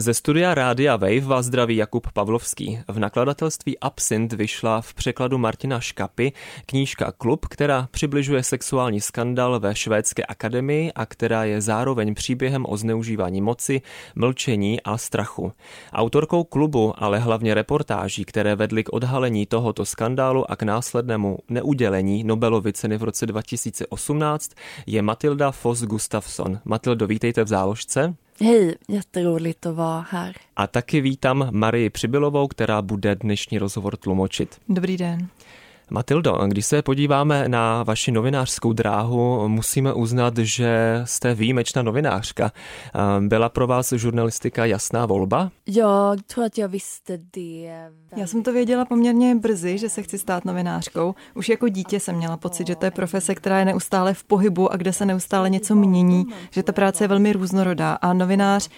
Ze studia Rádia Wave vás zdraví Jakub Pavlovský. V nakladatelství Absint vyšla v překladu Martina Škapy knížka Klub, která přibližuje sexuální skandal ve švédské akademii a která je zároveň příběhem o zneužívání moci, mlčení a strachu. Autorkou klubu, ale hlavně reportáží, které vedly k odhalení tohoto skandálu a k následnému neudělení Nobelovy ceny v roce 2018, je Matilda Foss Gustafsson. Matildo, vítejte v záložce. Hej, jätteroligt att vara här. A taky vítám Marii Přibylovou, která bude dnešní rozhovor tlumočit. Dobrý den. Matildo, když se podíváme na vaši novinářskou dráhu, musíme uznat, že jste výjimečná novinářka. Byla pro vás žurnalistika jasná volba? Já jsem to věděla poměrně brzy, že se chci stát novinářkou. Už jako dítě jsem měla pocit, že to je profese, která je neustále v pohybu a kde se neustále něco mění, že ta práce je velmi různorodá a novinář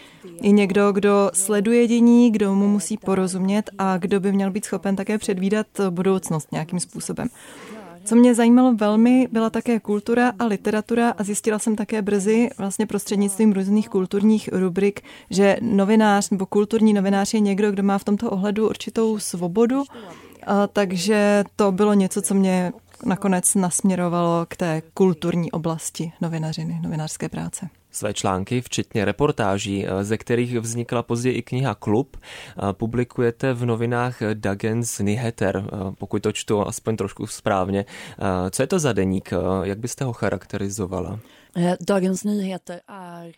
je někdo, kdo sleduje dění, kdo mu musí porozumět a kdo by měl být schopen také předvídat budoucnost nějakým způsobem způsobem. Co mě zajímalo velmi, byla také kultura a literatura a zjistila jsem také brzy vlastně prostřednictvím různých kulturních rubrik, že novinář nebo kulturní novinář je někdo, kdo má v tomto ohledu určitou svobodu, a takže to bylo něco, co mě nakonec nasměrovalo k té kulturní oblasti novinařiny, novinářské práce. Své články, včetně reportáží, eh, ze kterých vznikla později i kniha Klub, eh, publikujete v novinách Dagens Nyheter, eh, pokud to čtu aspoň trošku správně. Co je to za deník? Jak byste ho charakterizovala? Dagens Nyheter je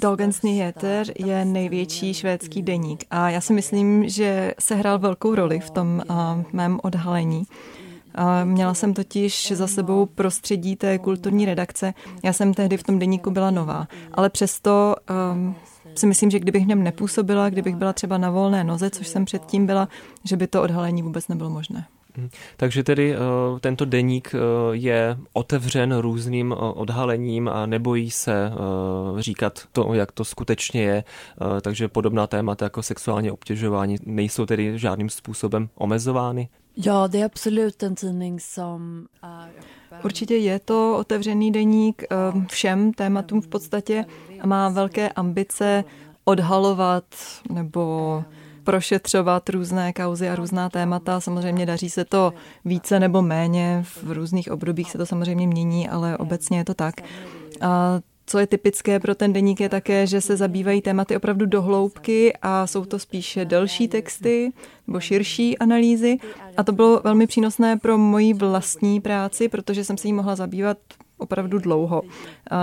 Dagens Nyheter je největší švédský deník a já si myslím, že se hrál velkou roli v tom uh, mém odhalení. Měla jsem totiž za sebou prostředí té kulturní redakce. Já jsem tehdy v tom deníku byla nová, ale přesto um, si myslím, že kdybych v něm nepůsobila, kdybych byla třeba na volné noze, což jsem předtím byla, že by to odhalení vůbec nebylo možné. Mhm. Takže tedy uh, tento deník uh, je otevřen různým uh, odhalením a nebojí se říkat to, jak to skutečně je. Takže podobná témata jako sexuální obtěžování nejsou tedy žádným způsobem omezovány? Ja, det är absolut en tidning som Určitě je to otevřený deník všem tématům v podstatě a má velké ambice odhalovat nebo prošetřovat různé kauzy a různá témata. Samozřejmě daří se to více nebo méně, v různých obdobích se to samozřejmě mění, ale obecně je to tak. A co je typické pro ten deník je také, že se zabývají tématy opravdu dohloubky a jsou to spíše delší texty nebo širší analýzy. A to bylo velmi přínosné pro moji vlastní práci, protože jsem se jí mohla zabývat opravdu dlouho.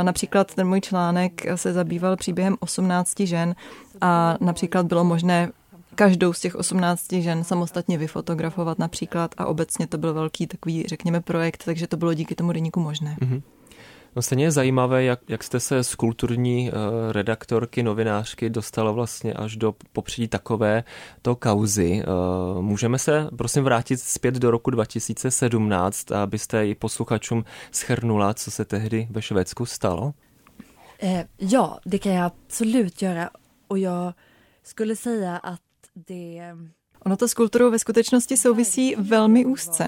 Například ten můj článek se zabýval příběhem 18 žen a například bylo možné každou z těch 18 žen samostatně vyfotografovat například a obecně to byl velký takový, řekněme, projekt, takže to bylo díky tomu deníku možné. Mm-hmm. No stejně je zajímavé, jak, jak jste se z kulturní uh, redaktorky, novinářky dostala vlastně až do popředí takové to kauzy. Uh, můžeme se prosím vrátit zpět do roku 2017, abyste i posluchačům schrnula, co se tehdy ve Švédsku stalo? Eh, ja, det kan jag absolut göra. Och jag skulle säga att. Ono to s kulturou ve skutečnosti souvisí velmi úzce.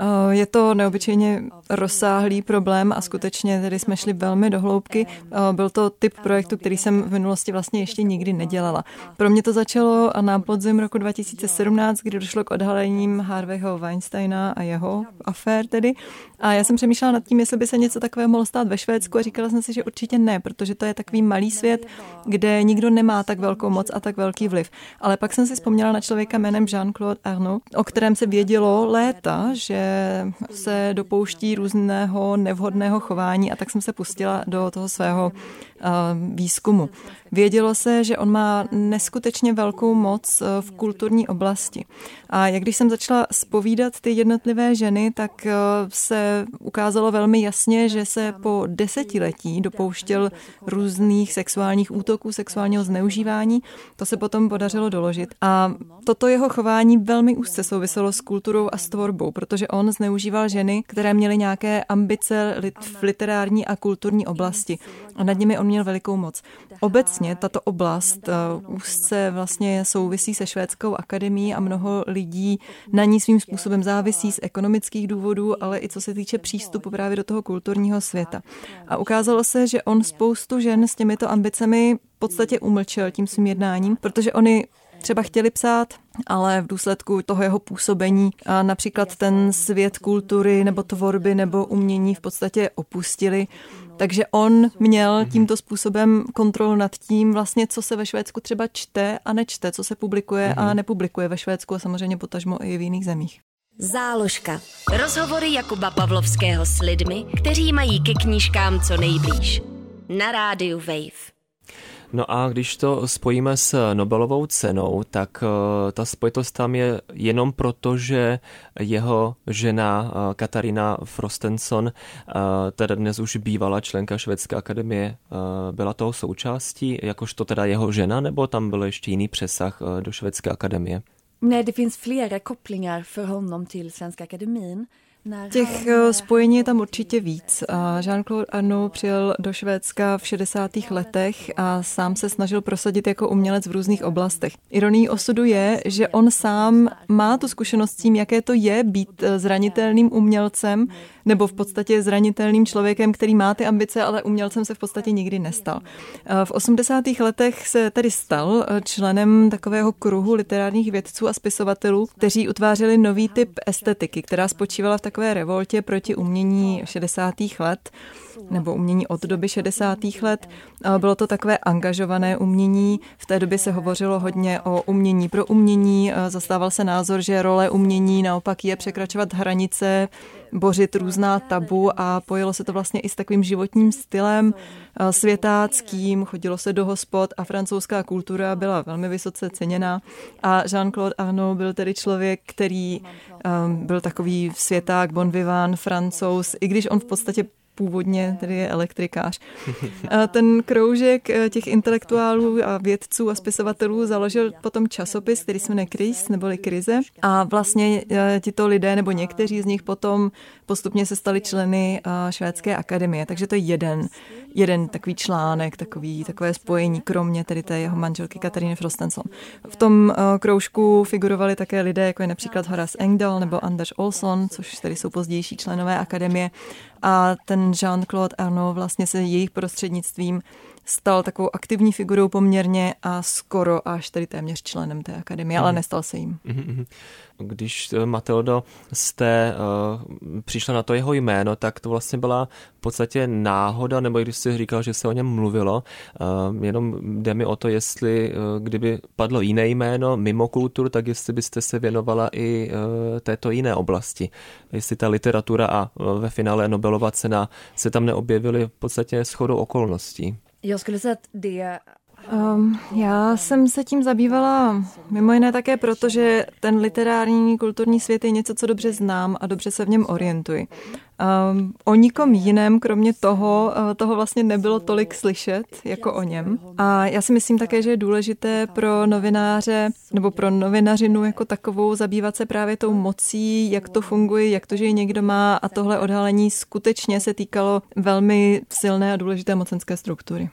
Eh, je to neobyčejně rozsáhlý problém a skutečně tedy jsme šli velmi do hloubky. Eh, byl to typ projektu, který jsem v minulosti vlastně ještě nikdy nedělala. Pro mě to začalo na podzim roku 2017, kdy došlo k odhalením Harveyho Weinsteina a jeho afér tedy. A já jsem přemýšlela nad tím, jestli by se něco takového mohlo stát ve Švédsku a říkala jsem si, že určitě ne, protože to je takový malý svět, kde nikdo nemá tak velkou moc a tak velký vliv. Ale pak jsem si vzpomněla na člověka jménem Jean-Claude Arnaud, o kterém se vědělo léta, že se dopouští různého nevhodného chování a tak jsem se pustila do toho svého výzkumu. Vědělo se, že on má neskutečně velkou moc uh, v kulturní oblasti. A jak když jsem začala spovídat ty jednotlivé ženy, tak uh, se ukázalo velmi jasně, že se po desetiletí dopouštěl různých sexuálních útoků, sexuálního zneužívání. To se potom podařilo doložit. A toto jeho chování velmi úzce souviselo s kulturou a s tvorbou, protože on on zneužíval ženy, které měly nějaké ambice v literární a kulturní oblasti. A nad nimi on měl velikou moc. Obecně tato oblast uh, úzce vlastně souvisí se švédskou akademií a mnoho lidí na ní svým způsobem závisí z ekonomických důvodů, ale i co se týče přístupu právě do toho kulturního světa. A ukázalo se, že on spoustu žen s těmito ambicemi v podstatě umlčel tím svým jednáním, protože oni třeba chtěli psát, ale v důsledku toho jeho působení a například ten svět kultury nebo tvorby nebo umění v podstatě opustili. Takže on měl mhm. tímto způsobem kontrolu nad tím, vlastně, co se ve Švédsku třeba čte a nečte, co se publikuje a mhm. nepublikuje ve Švédsku a samozřejmě potažmo i v jiných zemích. Záložka. Rozhovory Jakuba Pavlovského s lidmi, kteří mají ke knížkám co nejblíž. Na rádiu Wave. No a když to spojíme s Nobelovou cenou, tak eh, ta spojitost tam je jenom proto, že jeho žena eh, Katarina Frostenson, eh, teda dnes už bývala členka Švédské akademie, byla toho součástí, jakožto teda jeho žena, nebo tam byl ještě jiný přesah do Švédské akademie? Ne, det finns flera kopplingar för honom till Svenska Akademin. Těch eh, spojení je tam určitě víc. Jean-Claude Arnaud přijel do Švédska v 60. letech a sám se snažil prosadit jako umělec v různých oblastech. Ironií osudu je, že on sám má tu zkušenost s tím, jaké to je být eh, zranitelným umělcem, nebo v podstatě zranitelným člověkem, který má ty ambice, ale umělcem se v podstatě nikdy nestal. V 80. letech se tedy stal eh, členem takového kruhu literárních vědců a spisovatelů, kteří utvářeli nový typ estetiky, která spočívala v takové revoltě proti umění 60. let nebo umění od doby 60. let. Bylo to takové angažované umění. V té době se hovořilo hodně o umění pro umění. Zastával se názor, že role umění naopak je překračovat hranice, bořit různá tabu a pojilo se to vlastně i s takovým životním stylem světáckým, chodilo se do hospod a francouzská kultura byla velmi vysoce ceněná a Jean-Claude Arnaud byl tedy člověk, který um, byl takový světák, bon vivant, francouz, i když on v podstatě původně tedy je elektrikář. A ten kroužek eh, těch intelektuálů a vědců a spisovatelů založil potom časopis, který se jmenuje Kris, neboli Krize. A vlastně eh, tito lidé, nebo někteří z nich potom postupně se stali členy eh, švédské akademie. Takže to je jeden, jeden takový článek, takový, takové spojení, kromě tedy té jeho manželky Kataríny Frostenson. V tom kroužku figurovali také lidé, jako je například Horace Engdahl nebo Anders Olson, což tedy jsou pozdější členové akademie a ten Jean-Claude Arnaud vlastně se jejich prostřednictvím stal takovou aktivní figurou poměrně a skoro až tedy téměř členem té akademie, ale mhm. nestal se jim. Mhm, mhm. Když, eh, Matildo, jste uh, přišla na to jeho jméno, tak to vlastně byla v podstatě náhoda, nebo když jsi říkal, že se o něm mluvilo, uh, jenom jde mi o to, jestli uh, kdyby padlo jiné jméno mimo kulturu, tak jestli byste se věnovala i uh, této jiné oblasti. Jestli ta literatura a uh, ve finále Nobelova cena se tam neobjevily v podstatě shodou okolností. Jag skulle säga att det Um, já jsem se tím zabývala mimo jiné také proto, že ten literární kulturní svět je něco, co dobře znám a dobře se v něm orientuji. Um, o nikom jiném, kromě toho, uh, toho vlastně nebylo tolik slyšet, jako o něm. A já si myslím také, že je důležité pro novináře nebo pro novinařinu jako takovou zabývat se právě tou mocí, jak to funguje, jak to, že ji někdo má a tohle odhalení skutečně se týkalo velmi silné a důležité mocenské struktury.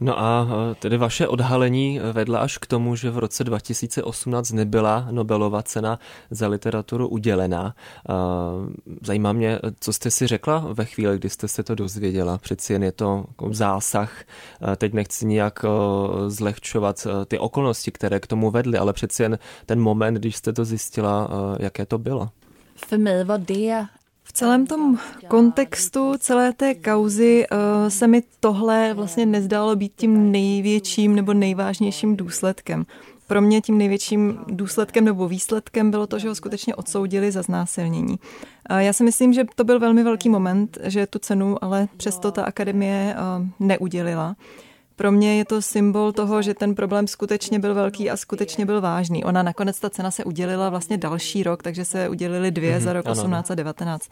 No a e, tedy vaše odhalení vedla až k tomu, že v roce 2018 nebyla Nobelova cena za literaturu udělená. E, zajímá mě, co jste si řekla ve chvíli, kdy jste se to dozvěděla. Přeci jen je to jako zásah. Teď nechci nijak zlehčovat ty okolnosti, které k tomu vedly, ale přeci jen ten moment, když jste to zjistila, jaké to bylo. För mig var det v celém tom kontextu celé té kauzy uh, se mi tohle vlastně nezdálo být tím největším nebo nejvážnějším důsledkem. Pro mě tím největším důsledkem nebo výsledkem bylo to, že ho skutečně odsoudili za znásilnění. Já si myslím, že to byl velmi velký moment, že tu cenu ale přesto ta akademie uh, neudělila. Pro mě je to symbol toho, že ten problém skutečně byl velký a skutečně byl vážný. Ona nakonec ta cena se udělila vlastně další rok, takže se udělili dvě mm-hmm, za rok 18 a 19.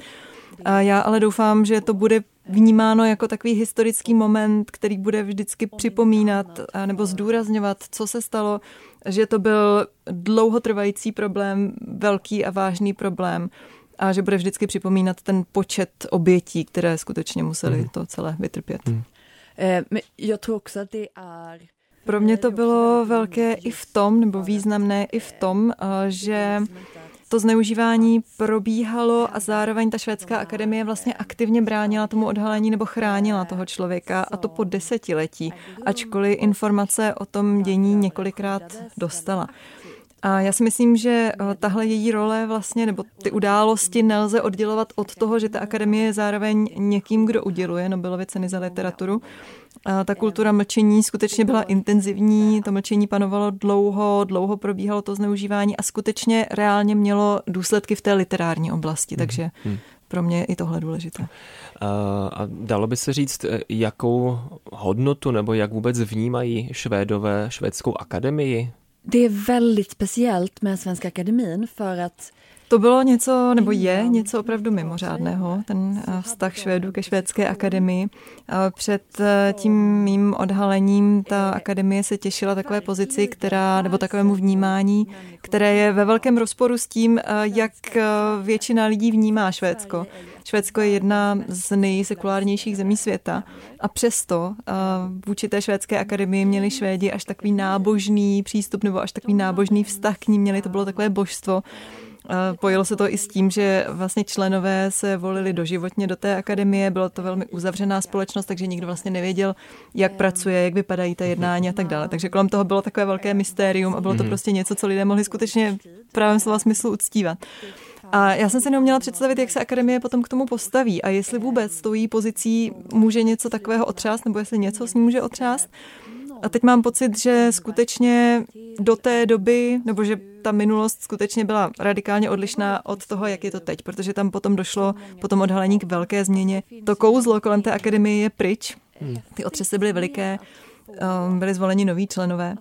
A já ale doufám, že to bude vnímáno jako takový historický moment, který bude vždycky připomínat nebo zdůrazňovat, co se stalo, že to byl dlouhotrvající problém, velký a vážný problém a že bude vždycky připomínat ten počet obětí, které skutečně museli mm. to celé vytrpět. Mm. Eh, men jag tror också att det är pro mě to bylo velké i v tom, nebo významné i v tom, eh, že to zneužívání probíhalo a zároveň ta švédská akademie vlastně aktivně bránila tomu odhalení nebo chránila toho člověka a to po desetiletí, ačkoliv informace o tom dění několikrát dostala. A já si myslím, že eh, tahle její role vlastně, nebo ty události nelze oddělovat od toho, že ta akademie je zároveň někým, kdo uděluje Nobelovy ceny za literaturu. A ta kultura mlčení skutečně byla intenzivní, to mlčení panovalo dlouho, dlouho probíhalo to zneužívání a skutečně reálně mělo důsledky v té literární oblasti, takže hmm. pro mě je i tohle důležité. A dalo by se říct, eh, jakou hodnotu nebo jak vůbec vnímají Švédové švédskou akademii? Det är väldigt speciellt med Svenska Akademin för att to bylo něco, nebo je něco opravdu mimořádného, ten eh, vztah Švédů ke švédské akademii. Před eh, tím mým odhalením ta akademie se těšila takové pozici, která, nebo takovému vnímání, které je ve velkém rozporu s tím, eh, jak většina lidí vnímá Švédsko. Švédsko je jedna z nejsekulárnějších zemí světa. a přesto vůči té švédské akademii měli Švédi až takový nábožný přístup nebo až takový nábožný vztah k ní měli, to bylo takové božstvo. Pojilo se to i s tím, že vlastně členové se volili doživotně do té akademie, bylo to velmi uzavřená společnost, takže nikdo vlastně nevěděl, jak pracuje, jak vypadají ta jednání a tak dále. Takže kolem toho bylo takové velké mystérium a bylo to mhm. prostě něco, co lidé mohli skutečně v pravém slova smyslu uctívat. A já jsem si neuměla představit, jak se akademie potom k tomu postaví a jestli vůbec tou její pozicí může něco takového otřást, nebo jestli něco s ní může otřást. A teď mám pocit, že skutečně do té doby, nebo že ta minulost skutečně byla radikálně odlišná od toho, jak je to teď, protože tam potom došlo po tom odhalení k velké změně. To kouzlo kolem té akademie je pryč. Ty otřesy byly veliké, um, byly zvoleni noví členové.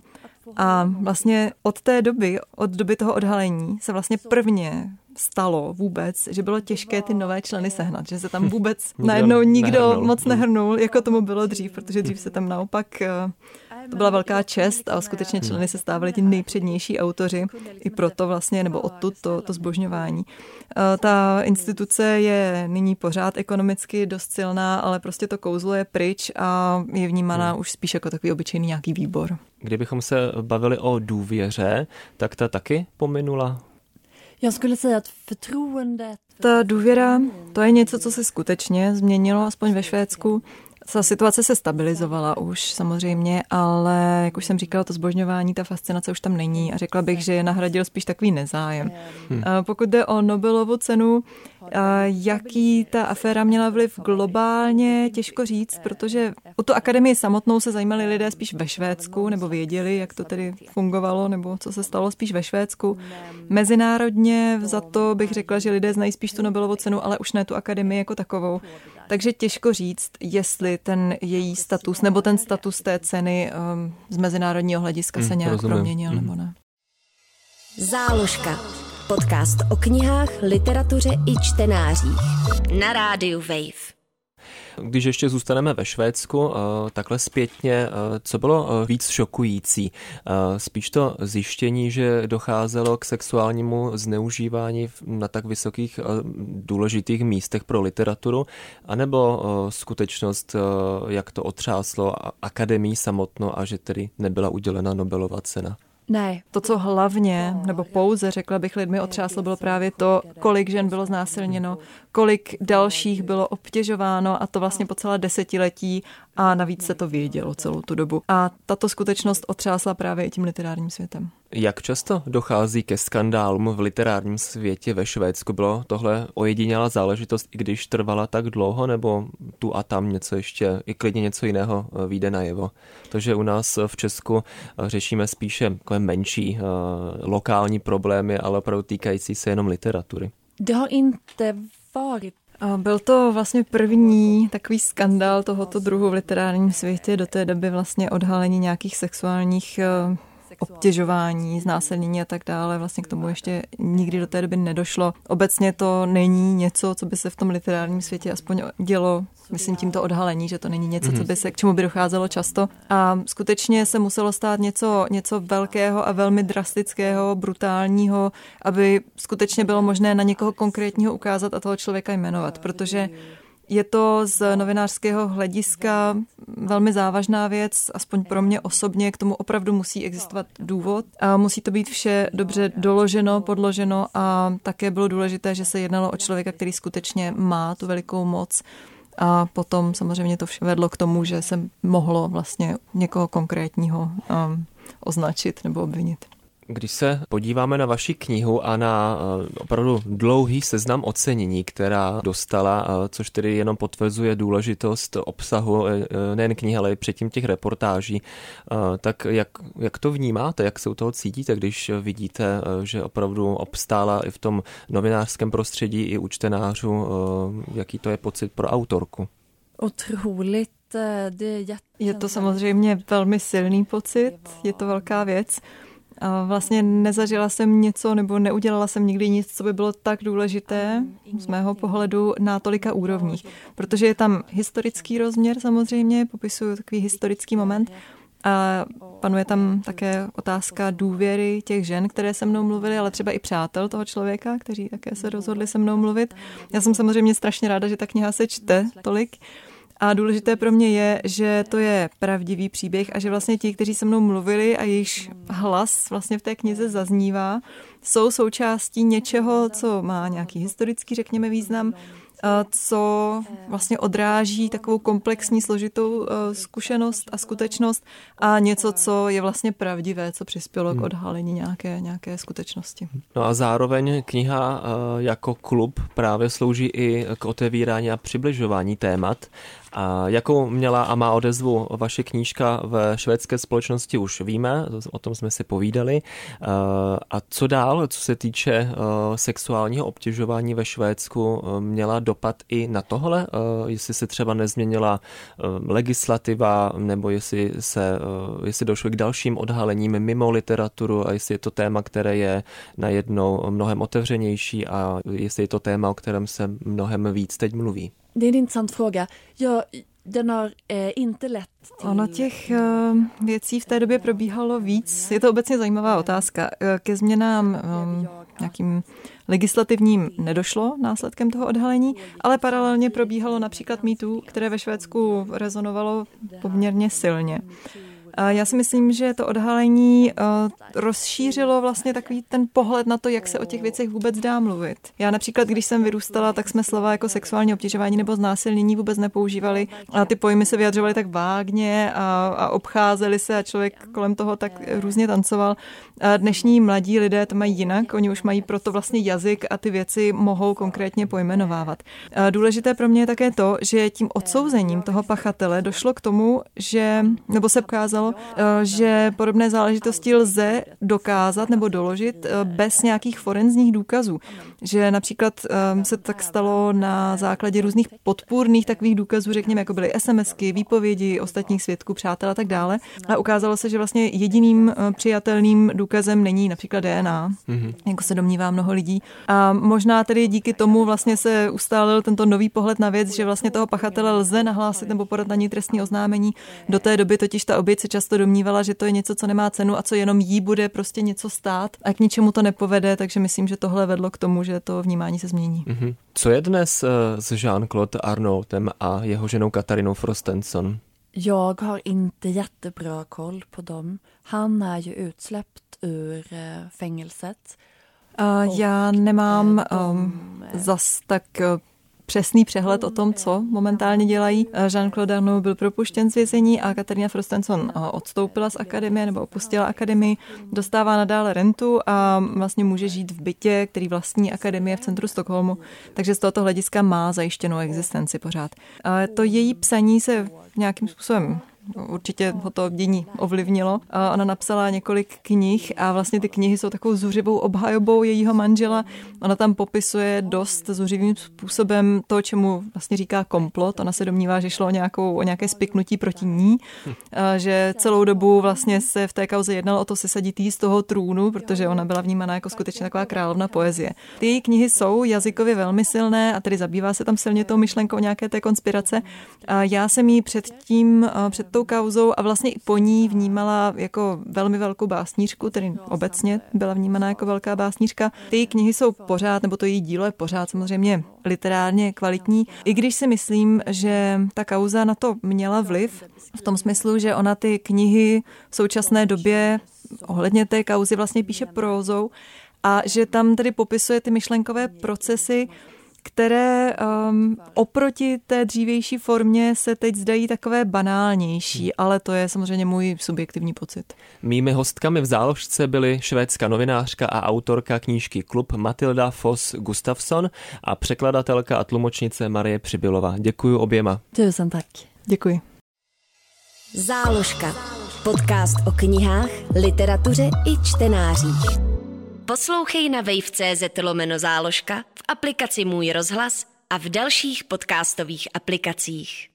A vlastně od té doby, od doby toho odhalení, se vlastně prvně stalo vůbec, že bylo těžké ty nové členy sehnat, že se tam vůbec najednou nikdo nehrnul. moc nehrnul, jako tomu bylo dřív, protože dřív se tam naopak uh, to byla velká čest a skutečně členy se stávali ti nejpřednější autoři. I proto vlastně, nebo odtud to, to zbožňování. Eh, ta instituce je nyní pořád ekonomicky dost silná, ale prostě to kouzlo je pryč a je vnímaná hmm. už spíš jako takový obyčejný nějaký výbor. Kdybychom se bavili o důvěře, tak ta taky pominula Já skulle säga att förtroendet... Ta důvěra, to je něco, co se skutečně změnilo, aspoň ve Švédsku. Ta situace se stabilizovala už samozřejmě, ale jak už jsem říkala, to zbožňování, ta fascinace už tam není a řekla bych, že je nahradil spíš takový nezájem. Hmm. Pokud jde o Nobelovu cenu, jaký ta aféra měla vliv globálně, těžko říct, protože o tu akademii samotnou se zajímali lidé spíš ve Švédsku, nebo věděli, jak to tedy fungovalo, nebo co se stalo spíš ve Švédsku. Mezinárodně za to bych řekla, že lidé znají spíš tu Nobelovu cenu, ale už ne tu akademii jako takovou. Takže těžko říct, jestli ten její status nebo ten status té ceny um, z mezinárodního hlediska se hmm, nějak rozumím. proměnil hmm. nebo ne. Záložka. Podcast o knihách, literatuře i čtenářích. Na rádiu Wave. Když ještě zůstaneme ve Švédsku, eh, takhle zpětně, eh, co bylo eh, víc šokující? Spíš to zjištění, že docházelo k sexuálnímu zneužívání na tak vysokých důležitých místech pro literaturu, anebo skutečnost, jak to otřáslo akademii samotnou a že tedy nebyla udělena Nobelova cena? Ne. To, co hlavně, nebo pouze, řekla bych, lidmi otřáslo, bylo právě to, kolik žen bylo znásilněno, kolik dalších bylo obtěžováno a to vlastně po celé desetiletí a navíc se to vědělo celou tu dobu. A tato skutečnost otřásla právě i tím literárním světem. Jak často dochází ke skandálům v literárním světě ve Švédsku? Bylo tohle ojedinělá záležitost, i když trvala tak dlouho, nebo tu a tam něco ještě, i klidně něco jiného eh, vyjde najevo? To, že u nás v Česku eh, řešíme spíše takové menší uh, lokální problémy, ale opravdu týkající se jenom literatury. Det har inte varit byl to vlastně první takový skandál tohoto druhu v literárním světě, do té doby vlastně odhalení nějakých sexuálních obtěžování, znásilnění a tak dále. Vlastně k tomu ještě nikdy do té doby nedošlo. Obecně to není něco, co by se v tom literárním světě aspoň dělo, myslím tímto odhalení, že to není něco, co mhm. by se, k čemu by docházelo často. A skutečně se muselo stát něco, něco velkého a velmi drastického, brutálního, aby skutečně bylo možné na někoho konkrétního ukázat a toho člověka jmenovat, protože Je to z novinářského hlediska velmi závažná věc, aspoň pro mě osobně, k tomu opravdu musí existovat důvod a musí to být vše dobře doloženo, podloženo a také bylo důležité, že se jednalo o člověka, který skutečně má tu velikou moc a potom samozřejmě to vše vedlo k tomu, že se mohlo vlastně někoho konkrétního um, označit nebo obvinit. Když se podíváme na vaši knihu a na eh, opravdu dlouhý seznam ocenění, která dostala, eh, což tedy jenom potvrzuje důležitost obsahu eh, nejen knihy, ale i předtím těch reportáží, tak jak, jak to vnímáte, jak se u toho cítíte, když vidíte, že opravdu obstála i v tom novinářském prostředí, i u čtenářů, jaký to je pocit pro autorku? Otroligt je to samozřejmě velmi silný pocit, je to velká věc. A vlastně nezažila jsem něco nebo neudělala jsem nikdy nic, co by bylo tak důležité z mého pohledu na tolika úrovních. Protože je tam historický rozměr samozřejmě, popisuju takový historický moment, a panuje tam také otázka důvěry těch žen, které se mnou mluvily, ale třeba i přátel toho člověka, kteří také se rozhodli se mnou mluvit. Já jsem samozřejmě strašně ráda, že ta kniha se čte tolik. A důležité pro mě je, že to je pravdivý příběh a že vlastně ti, kteří se mnou mluvili a jejich hlas vlastně v té knize zaznívá, jsou součástí něčeho, co má nějaký historický, řekněme, význam, co vlastně odráží takovou komplexní, složitou e, zkušenost a skutečnost a něco, co je vlastně pravdivé, co přispělo k hmm. odhalení nějaké, nějaké skutečnosti. No a zároveň kniha e, jako klub právě slouží i k otevírání a přibližování témat a jakou měla a má odezvu vaše knížka ve švédské společnosti už víme, o tom jsme si povídali. A co dál, co se týče eh, sexuálního obtěžování ve Švédsku, eh, měla dopad i na tohle? Eh, jestli se třeba nezměnila legislativa, nebo jestli, se, jestli došlo k dalším odhalením mimo literaturu a jestli je to téma, které je najednou mnohem otevřenější a jestli je to téma, o kterém se mnohem víc teď mluví. Det är en intressant fråga. Jag, den har eh, inte lett till... Ono těch uh, věcí v té době probíhalo víc. Je to obecně zajímavá otázka. Eh, ke změnám um, nějakým legislativním nedošlo následkem toho odhalení, ale paralelně probíhalo například MeToo, které ve Švédsku rezonovalo poměrně silně. Já si myslím, že to odhalení eh, rozšířilo vlastně takový ten pohled na to, jak se o těch věcech vůbec dá mluvit. Já například, když jsem vyrůstala, tak jsme slova jako sexuální obtěžování nebo znásilnění vůbec nepoužívali a ty pojmy se vyjadřovaly tak vágně a, a obcházeli se a člověk kolem toho tak různě tancoval. A dnešní mladí lidé to mají jinak, oni už mají proto vlastně jazyk a ty věci mohou konkrétně pojmenovávat. A důležité pro mě je také to, že tím odsouzením toho pachatele došlo k tomu, že, nebo se ukázalo, ukázalo, eh, že podobné záležitosti lze dokázat nebo doložit eh, bez nějakých forenzních důkazů. Že například eh, se tak stalo na základě různých podpůrných takových důkazů, řekněme, jako byly SMSky, výpovědi ostatních svědků, přátel a tak dále. A ukázalo se, že vlastně jediným přijatelným důkazem není například DNA, mm-hmm. jako se domnívá mnoho lidí. A možná tedy díky tomu vlastně se ustálil tento nový pohled na věc, že vlastně toho pachatele lze nahlásit nebo podat na ní trestní oznámení. Do té doby totiž ta oběť se často domnívala, že to je něco, co nemá cenu a co jenom jí bude prostě něco stát a k ničemu to nepovede, takže myslím, že tohle vedlo k tomu, že to vnímání se změní. Mm-hmm. Co je dnes eh, s Jean-Claude Arnautem a jeho ženou Katarinou Frostenson? Jag har inte jättebra koll på dem. Han är ju utsläppt ur eh, fängelset. Uh, já nemám um, zas tak přesný přehled o tom, co momentálně dělají. Jean-Claude Arnaud byl propuštěn z vězení a Katarina Frostenson odstoupila z akademie nebo opustila akademii, dostává nadále rentu a vlastně může žít v bytě, který vlastní akademie v centru Stockholmu, takže z tohoto hlediska má zajištěnou existenci pořád. A to její psaní se nějakým způsobem určitě ho to dění ovlivnilo. Ona napsala několik knih a vlastně ty knihy jsou takovou zuřivou obhajobou jejího manžela. Ona tam popisuje dost zuřivým způsobem to, čemu vlastně říká komplot. Ona se domnívá, že šlo o, nějakou, o nějaké spiknutí proti ní, že celou dobu vlastně se v té kauze jednalo o to sesadit jí z toho trůnu, protože ona byla vnímaná jako skutečně taková královna poezie. Ty její knihy jsou jazykově velmi silné a tedy zabývá se tam silně tou myšlenkou nějaké té konspirace. Já jsem jí předtím, před tou kauzou a vlastně i po ní vnímala jako velmi velkou básnířku, tedy obecně byla vnímaná jako velká básnířka. Ty knihy jsou pořád, nebo to její dílo je pořád samozřejmě literárně kvalitní, i když si myslím, že ta kauza na to měla vliv, v tom smyslu, že ona ty knihy v současné době ohledně té kauzy vlastně píše prózou a že tam tedy popisuje ty myšlenkové procesy, které um, oproti té dřívější formě se teď zdají takové banálnější, hmm. ale to je samozřejmě můj subjektivní pocit. Mými hostkami v záložce byly švédská novinářka a autorka knížky Klub Matilda Foss Gustafsson a překladatelka a tlumočnice Marie Přibylová. Děkuji oběma. Tusen tak. Děkuji. Záložka. Podcast o knihách, literatuře i čtenářích. Poslouchej na wave.cz lomeno záložka, v aplikaci Můj rozhlas a v dalších podcastových aplikacích.